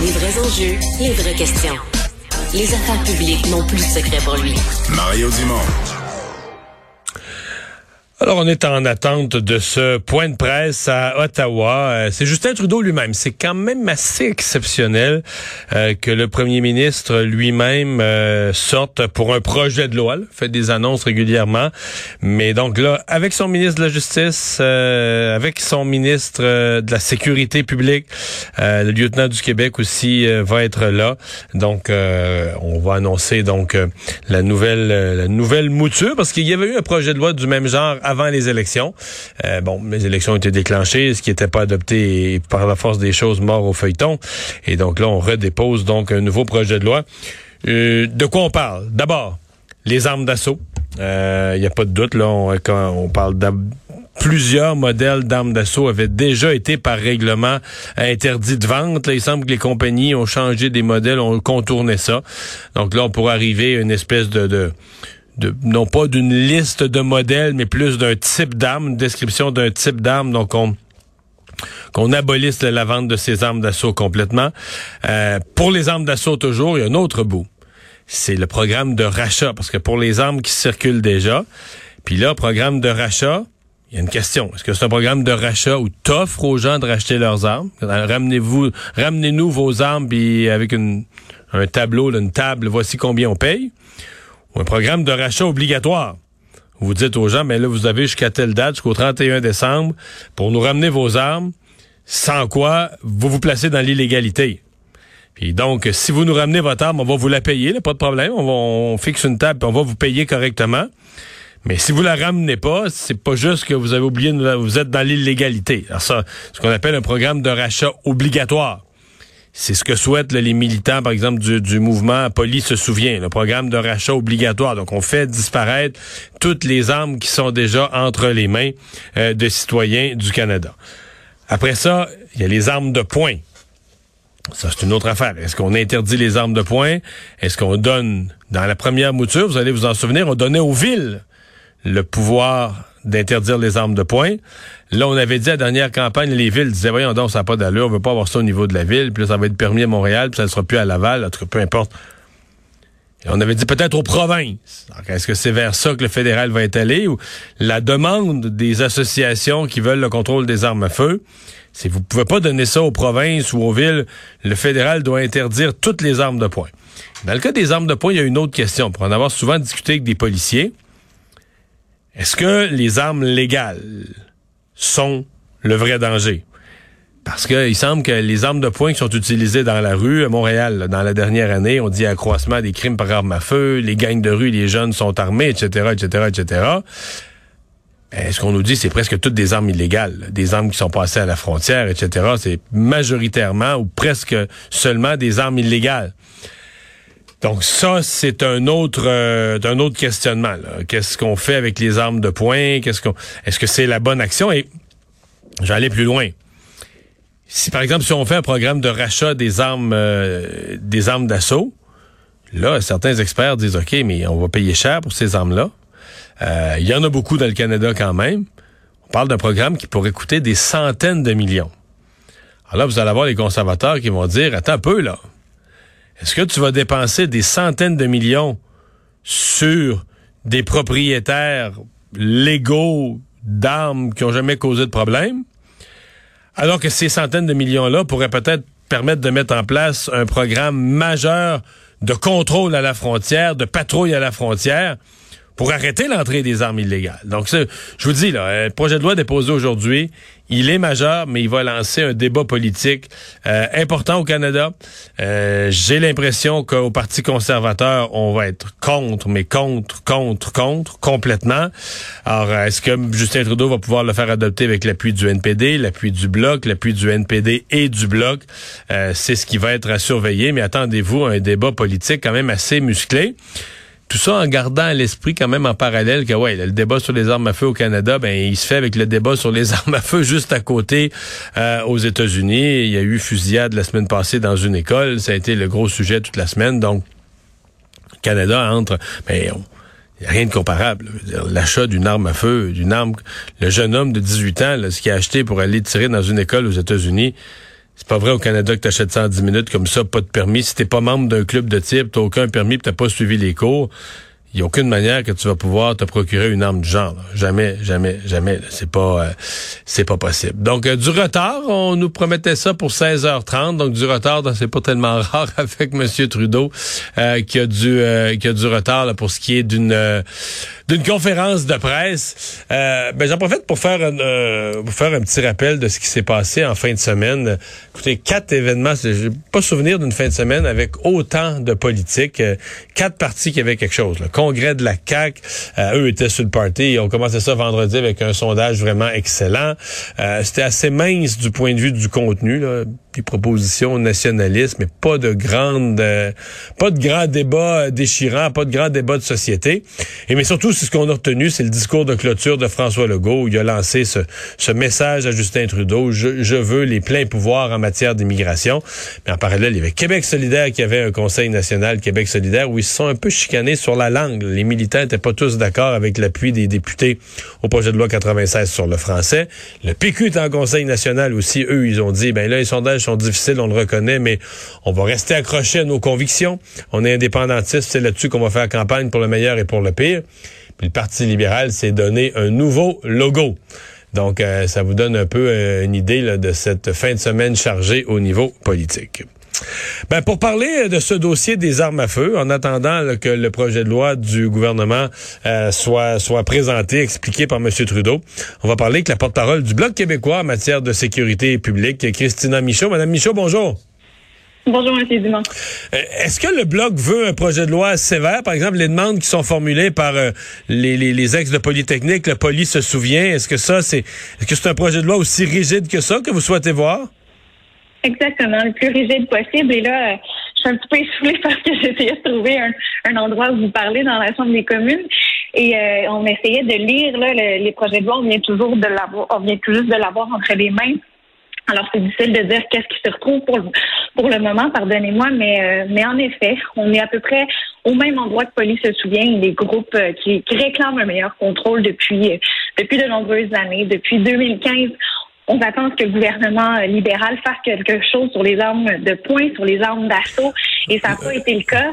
Les vrais enjeux, les vraies questions. Les affaires publiques n'ont plus de secret pour lui. Mario Dumont. Alors, on est en attente de ce point de presse à Ottawa. Euh, c'est Justin Trudeau lui-même. C'est quand même assez exceptionnel euh, que le premier ministre lui-même euh, sorte pour un projet de loi. fait des annonces régulièrement. Mais donc là, avec son ministre de la Justice, avec son ministre de la Sécurité publique, le lieutenant du Québec aussi va être là. Donc, on va annoncer donc la nouvelle la nouvelle mouture parce qu'il y avait eu un projet de loi du même genre avant les élections. Euh, bon, les élections ont été déclenchées, ce qui n'était pas adopté par la force des choses mort au feuilleton. Et donc là, on redépose donc un nouveau projet de loi. Euh, de quoi on parle? D'abord, les armes d'assaut. Il euh, n'y a pas de doute, là, on, quand on parle plusieurs modèles d'armes d'assaut avaient déjà été par règlement interdits de vente. Là, il semble que les compagnies ont changé des modèles, ont contourné ça. Donc là, on pourrait arriver à une espèce de, de non pas d'une liste de modèles, mais plus d'un type d'arme, une description d'un type d'arme. Donc, on qu'on abolisse la vente de ces armes d'assaut complètement. Euh, pour les armes d'assaut toujours, il y a un autre bout. C'est le programme de rachat, parce que pour les armes qui circulent déjà, puis là, programme de rachat, il y a une question. Est-ce que c'est un programme de rachat où t'offres aux gens de racheter leurs armes? Ramenez-vous, ramenez-nous vos armes, puis avec une, un tableau, une table, voici combien on paye un programme de rachat obligatoire. Vous dites aux gens, mais là, vous avez jusqu'à telle date, jusqu'au 31 décembre, pour nous ramener vos armes, sans quoi vous vous placez dans l'illégalité. Puis donc, si vous nous ramenez votre arme, on va vous la payer, là, pas de problème. On, va, on fixe une table, on va vous payer correctement. Mais si vous la ramenez pas, c'est pas juste que vous avez oublié, vous êtes dans l'illégalité. Alors ça, ce qu'on appelle un programme de rachat obligatoire. C'est ce que souhaitent les militants, par exemple, du, mouvement Police se souvient, le programme de rachat obligatoire. Donc, on fait disparaître toutes les armes qui sont déjà entre les mains euh, de citoyens du Canada. Après ça, il y a les armes de poing. Ça, c'est une autre affaire. Est-ce qu'on interdit les armes de poing? Est-ce qu'on donne, dans la première mouture, vous allez vous en souvenir, on donnait aux villes le pouvoir d'interdire les armes de poing. Là, on avait dit à la dernière campagne, les villes disaient, voyons donc, ça n'a pas d'allure, on veut pas avoir ça au niveau de la ville, puis là, ça va être permis à Montréal, puis ça ne sera plus à Laval, en tout cas, peu importe. on avait dit peut-être aux provinces. Est-ce que c'est vers ça que le fédéral va être allé ou la demande des associations qui veulent le contrôle des armes à feu? Si vous pouvez pas donner ça aux provinces ou aux villes, le fédéral doit interdire toutes les armes de poing. Dans le cas des armes de poing, il y a une autre question. Pour en avoir souvent discuté avec des policiers, est-ce que les armes légales sont le vrai danger? Parce qu'il semble que les armes de poing qui sont utilisées dans la rue à Montréal, dans la dernière année, on dit accroissement des crimes par arme à feu, les gangs de rue, les jeunes sont armés, etc., etc., etc. ce qu'on nous dit, c'est presque toutes des armes illégales, des armes qui sont passées à la frontière, etc. C'est majoritairement ou presque seulement des armes illégales. Donc ça, c'est un autre euh, un autre questionnement. Qu'est-ce qu'on fait avec les armes de poing? Qu'est-ce qu'on Est-ce que c'est la bonne action? Et j'allais plus loin. Si par exemple, si on fait un programme de rachat des armes euh, des armes d'assaut, là, certains experts disent OK, mais on va payer cher pour ces armes-là. Euh, il y en a beaucoup dans le Canada quand même. On parle d'un programme qui pourrait coûter des centaines de millions. Alors là, vous allez avoir les conservateurs qui vont dire Attends un peu là. Est-ce que tu vas dépenser des centaines de millions sur des propriétaires légaux d'armes qui ont jamais causé de problème, alors que ces centaines de millions-là pourraient peut-être permettre de mettre en place un programme majeur de contrôle à la frontière, de patrouille à la frontière, pour arrêter l'entrée des armes illégales. Donc, je vous dis, là, le projet de loi déposé aujourd'hui, il est majeur, mais il va lancer un débat politique euh, important au Canada. Euh, j'ai l'impression qu'au Parti conservateur, on va être contre, mais contre, contre, contre, complètement. Alors, est-ce que Justin Trudeau va pouvoir le faire adopter avec l'appui du NPD, l'appui du Bloc, l'appui du NPD et du Bloc? Euh, c'est ce qui va être à surveiller, mais attendez-vous à un débat politique quand même assez musclé. Tout ça en gardant à l'esprit quand même en parallèle que ouais, le débat sur les armes à feu au Canada, ben il se fait avec le débat sur les armes à feu juste à côté euh, aux États-Unis. Il y a eu fusillade la semaine passée dans une école, ça a été le gros sujet toute la semaine. Donc Canada entre, ben il n'y a rien de comparable. L'achat d'une arme à feu, d'une arme, le jeune homme de 18 ans, ce qu'il a acheté pour aller tirer dans une école aux États-Unis, C'est pas vrai au Canada que tu achètes ça en 10 minutes comme ça, pas de permis. Si t'es pas membre d'un club de type, t'as aucun permis, t'as pas suivi les cours il a aucune manière que tu vas pouvoir te procurer une arme du genre. Jamais, jamais, jamais. C'est pas, euh, c'est pas possible. Donc euh, du retard, on nous promettait ça pour 16h30. Donc du retard, c'est pas tellement rare avec Monsieur Trudeau euh, qui a du, qui a du retard pour ce qui est d'une d'une conférence de presse. ben j'en profite pour faire un, pour faire un petit rappel de ce qui s'est passé en fin de semaine. Écoutez, quatre événements. J'ai pas souvenir d'une fin de semaine avec autant de politique. quatre partis qui avaient quelque chose. Là congrès de la CAQ. Euh, eux étaient sur le party. Ils ont commencé ça vendredi avec un sondage vraiment excellent. Euh, c'était assez mince du point de vue du contenu. Là propositions nationalistes, mais pas de grande, euh, pas de grands débats déchirants, pas de grands débats de société. Et mais surtout, c'est ce qu'on a retenu, c'est le discours de clôture de François Legault où il a lancé ce, ce message à Justin Trudeau je, je, veux les pleins pouvoirs en matière d'immigration. Mais en parallèle, il y avait Québec solidaire qui avait un Conseil national Québec solidaire où ils se sont un peu chicanés sur la langue. Les militants n'étaient pas tous d'accord avec l'appui des députés au projet de loi 96 sur le français. Le PQ est en Conseil national aussi. Eux, ils ont dit, ben là, les sondages difficiles, on le reconnaît, mais on va rester accroché à nos convictions. On est indépendantiste, c'est là-dessus qu'on va faire campagne pour le meilleur et pour le pire. Puis le Parti libéral s'est donné un nouveau logo. Donc, euh, ça vous donne un peu euh, une idée de cette fin de semaine chargée au niveau politique. Ben, pour parler de ce dossier des armes à feu, en attendant que le projet de loi du gouvernement euh, soit, soit présenté, expliqué par M. Trudeau, on va parler avec la porte-parole du Bloc québécois en matière de sécurité publique, Christina Michaud. Madame Michaud, bonjour. Bonjour, M. Dumont. Euh, est-ce que le Bloc veut un projet de loi sévère? Par exemple, les demandes qui sont formulées par euh, les, les, ex de Polytechnique, le Poly se souvient. Est-ce que ça, c'est, est-ce que c'est un projet de loi aussi rigide que ça que vous souhaitez voir? Exactement, le plus rigide possible. Et là, euh, je suis un petit peu essoufflée parce que j'essayais de trouver un, endroit où vous parlez dans la Chambre des communes. Et euh, on essayait de lire là, les projets de loi. On vient toujours de l'avoir, on vient tout juste de l'avoir entre les mains. Alors c'est difficile de dire qu'est-ce qui se retrouve pour le, le moment, pardonnez-moi, mais euh, mais en effet, on est à peu près au même endroit que Police se souvient, des groupes qui, qui réclament un meilleur contrôle depuis depuis de nombreuses années. Depuis 2015, on attend à ce que le gouvernement euh, libéral fasse quelque chose sur les armes de poing, sur les armes d'assaut, et ça n'a pas été le cas.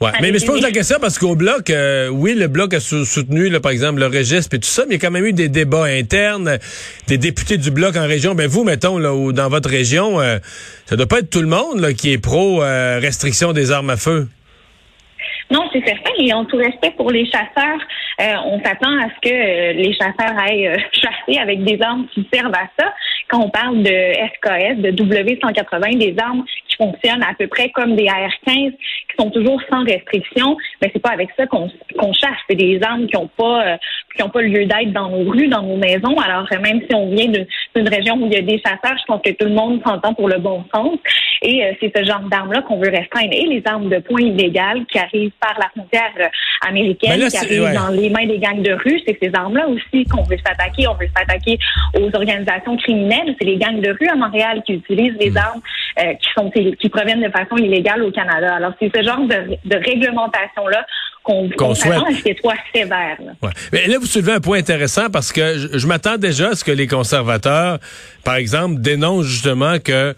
Ouais. Mais, je pose la question parce qu'au bloc, euh, oui, le bloc a soutenu, par exemple, le registre et tout ça, mais il y a quand même eu des débats internes, des députés du bloc en région. Ben vous, mettons, là, dans votre région, euh, ça doit pas être tout le monde là, qui est pro restriction des armes à feu. Non, c'est certain. Et en tout respect pour les chasseurs, euh, on s'attend à ce que euh, les chasseurs aillent euh, chasser avec des armes qui servent à ça. Quand on parle de SKS, de W180, des armes qui fonctionnent à peu près comme des AR-15, qui sont toujours sans restriction, mais c'est pas avec ça qu'on chasse. C'est des armes qui n'ont pas qui ont pas lieu d'être dans nos rues, dans nos maisons. Alors même si on vient d'une région où il y a des chasseurs, je pense que tout le monde s'entend pour le bon sens. Et c'est ce genre d'armes-là qu'on veut restreindre. Et les armes de poing illégales qui arrivent par la frontière américaine, qui arrivent dans les mains des gangs de rue. C'est ces armes-là aussi qu'on veut s'attaquer. On veut s'attaquer aux organisations criminelles. C'est les gangs de rue à Montréal qui utilisent les hmm. armes euh, qui sont qui proviennent de façon illégale au Canada. Alors c'est ce genre de, de réglementation-là qu'on qu souhaite qu'elle soit sévère. Là. Ouais. Mais là, vous soulevez un point intéressant parce que je, je m'attends déjà à ce que les conservateurs, par exemple, dénoncent justement que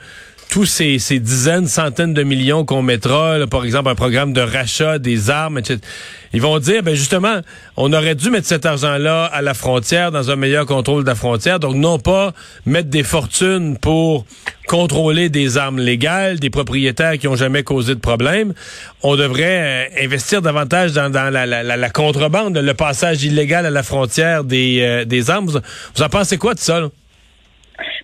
tous ces, dizaines, centaines de millions qu'on mettra, par exemple, un programme de rachat des armes, etc., ils vont dire, ben justement, on aurait dû mettre cet argent-là à la frontière, dans un meilleur contrôle de la frontière. Donc, non pas mettre des fortunes pour contrôler des armes légales, des propriétaires qui ont jamais causé de problème. On devrait euh, investir davantage dans, la, la, la, contrebande, le passage illégal à la frontière des, euh, armes. Vous, vous, en pensez quoi de ça? Là?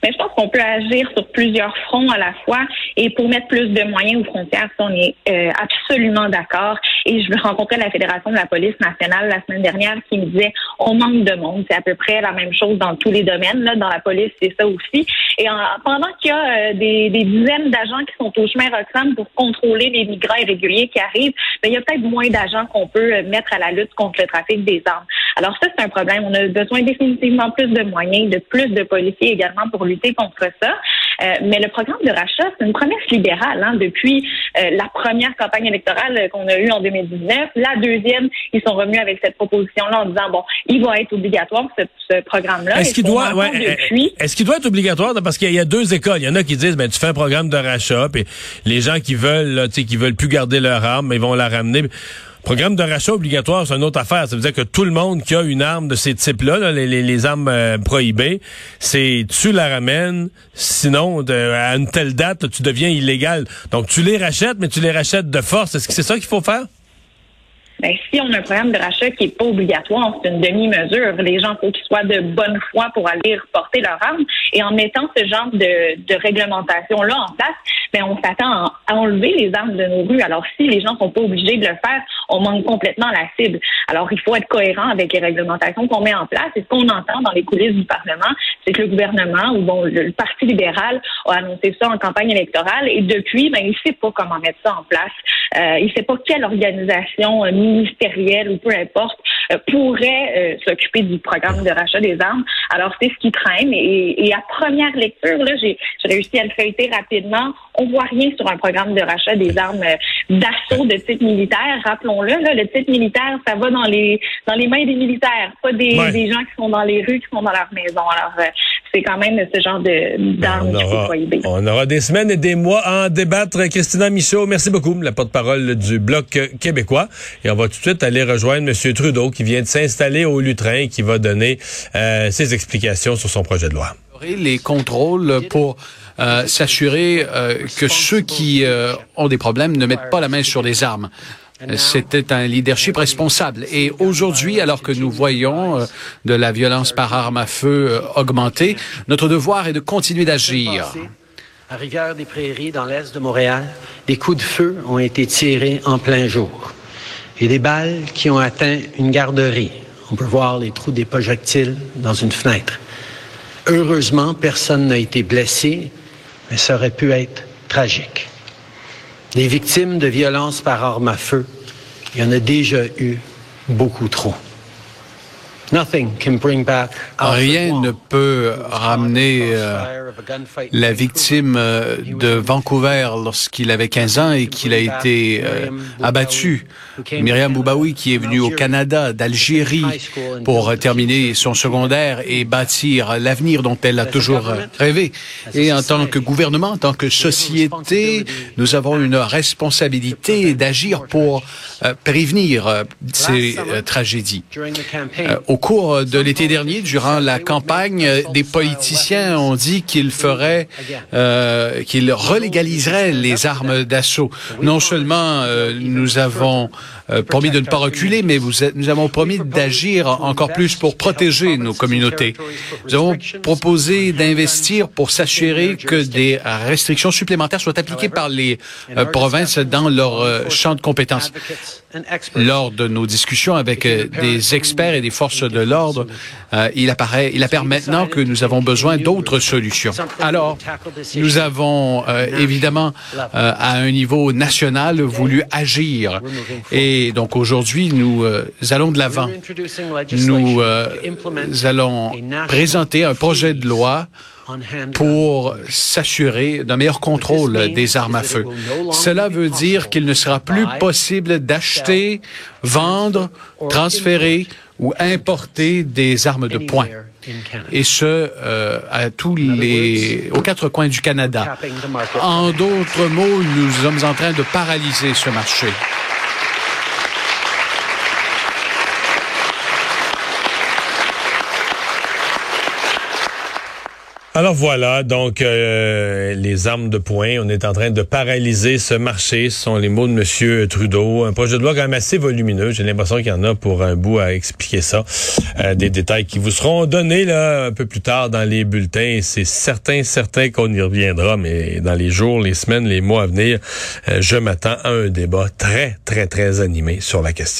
Mais je pense qu'on peut agir sur plusieurs fronts à la fois et pour mettre plus de moyens aux frontières, on est euh, absolument d'accord. Et je rencontrais la Fédération de la police nationale la semaine dernière qui me disait on manque de monde. C'est à peu près la même chose dans tous les domaines. Là. Dans la police, c'est ça aussi. Et pendant qu'il y a euh, des, des, dizaines d'agents qui sont au chemin Roxham pour contrôler les migrants irréguliers qui arrivent, ben, il y a peut-être moins d'agents qu'on peut euh, mettre à la lutte contre le trafic des armes. Alors ça, c'est un problème. On a besoin définitivement plus de moyens, de plus de policiers également pour lutter contre ça. Euh, mais le programme de rachat, c'est une promesse libérale hein, depuis euh, la première campagne électorale qu'on a eue en 2019. La deuxième, ils sont revenus avec cette proposition-là en disant bon, il va être obligatoire ce, ce programme-là. Est-ce qu'il doit, ouais, est-ce qu'il doit être obligatoire? Parce qu'il y, a deux écoles. Il y en a qui disent ben tu fais un programme de rachat, puis les gens qui veulent, là, qui veulent plus garder leur arme, ils vont la ramener. Programme de rachat obligatoire, c'est une autre affaire. Ça veut dire que tout le monde qui a une arme de ces types-là, les, armes euh, prohibées, c'est tu la ramènes, sinon à une telle date, tu deviens illégal. Donc tu les rachètes, mais tu les rachètes de force. Est-ce que c'est ça qu'il faut faire? Ben, si on a un programme de rachat qui n'est pas obligatoire, c'est une demi-mesure. Les gens, faut qu'ils soient de bonne foi pour aller reporter leur arme. Et en mettant ce genre de, de réglementation-là en place, ben, on s'attend à enlever les armes de nos rues. Alors, si les gens sont pas obligés de le faire, on manque complètement la cible. Alors, il faut être cohérent avec les réglementations qu'on met en place. Et ce qu'on entend dans les coulisses du Parlement, c'est que le gouvernement ou bon, le, Parti libéral a annoncé ça en campagne électorale et depuis, ben, il sait pas comment mettre ça en place. Euh, il sait pas quelle organisation euh, ministérielle ou peu importe euh, pourrait euh, s'occuper du programme de rachat des armes. Alors, c'est ce qui traîne. Et, et à première lecture, là, j'ai réussi à le feuilleter rapidement. On voit rien sur un programme de rachat des armes d'assaut de type militaire. Rappelons-le, là, le type militaire, ça va dans les dans les mains des militaires, pas des, des gens qui sont dans les rues, qui sont dans leur maison. Alors, c'est quand même ce genre de d'armes qu'il faut prohiber. On aura des semaines et des mois à en débattre. Christina Michaud, merci beaucoup, la porte-parole du Bloc québécois. Et on va tout de suite aller rejoindre M. Trudeau, qui vient de s'installer au Lutrin, et qui va donner euh, ses explications sur son projet de loi. Les contrôles pour euh, s'assurer euh, que ceux qui ont des problèmes ne mettent pas la main sur les armes. C'était un leadership responsable. Et aujourd'hui, alors que nous voyons de la violence par arme à feu augmenter, notre devoir est de continuer d'agir. À Rivière des Prairies, dans l'est de Montréal, des coups de feu ont été tirés en plein jour et des balles qui ont atteint une garderie. On peut voir les trous des projectiles dans une fenêtre. Heureusement, personne n'a été blessé, mais ça aurait pu être tragique. Des victimes de violences par arme à feu, il y en a déjà eu beaucoup trop. Rien ne peut ramener euh, la victime euh, de Vancouver lorsqu'il avait 15 ans et qu'il a été euh, abattu. Myriam Boubaoui qui est venue au Canada, d'Algérie pour terminer son secondaire et bâtir l'avenir dont elle a toujours rêvé. Et en tant que gouvernement, en tant que société, nous avons une responsabilité d'agir pour prévenir ces tragédies. Au cours de l'été dernier, durant la campagne, des politiciens ont dit qu'ils feraient, euh, qu'ils relégaliseraient les armes d'assaut. Non seulement euh, nous avons euh, promis de ne pas reculer, mais nous avons promis d'agir encore plus pour protéger nos communautés. Nous avons proposé d'investir pour s'assurer que des restrictions supplémentaires soient appliquées par les euh, provinces dans leur euh, champ de compétences. Lors de nos discussions avec des experts et des forces de l'ordre, il apparaît, il apparaît maintenant que nous avons besoin d'autres solutions. Alors, nous avons évidemment à un niveau national voulu agir et donc aujourd'hui, nous euh, allons de l'avant. Nous euh, allons présenter un projet de loi pour s'assurer d'un meilleur contrôle des armes à feu. Cela veut dire qu'il ne sera plus possible d'acheter, vendre, transférer ou importer des armes de poing. Et ce, euh, à tous les, aux quatre coins du Canada. En d'autres mots, nous sommes en train de paralyser ce marché. Alors voilà, donc euh, les armes de poing, on est en train de paralyser ce marché, ce sont les mots de Monsieur Trudeau. Un projet de loi quand même assez volumineux, j'ai l'impression qu'il y en a pour un bout à expliquer ça. Euh, des détails qui vous seront donnés là un peu plus tard dans les bulletins. C'est certain, certain qu'on y reviendra, mais dans les jours, les semaines, les mois à venir, euh, je m'attends à un débat très, très, très animé sur la question.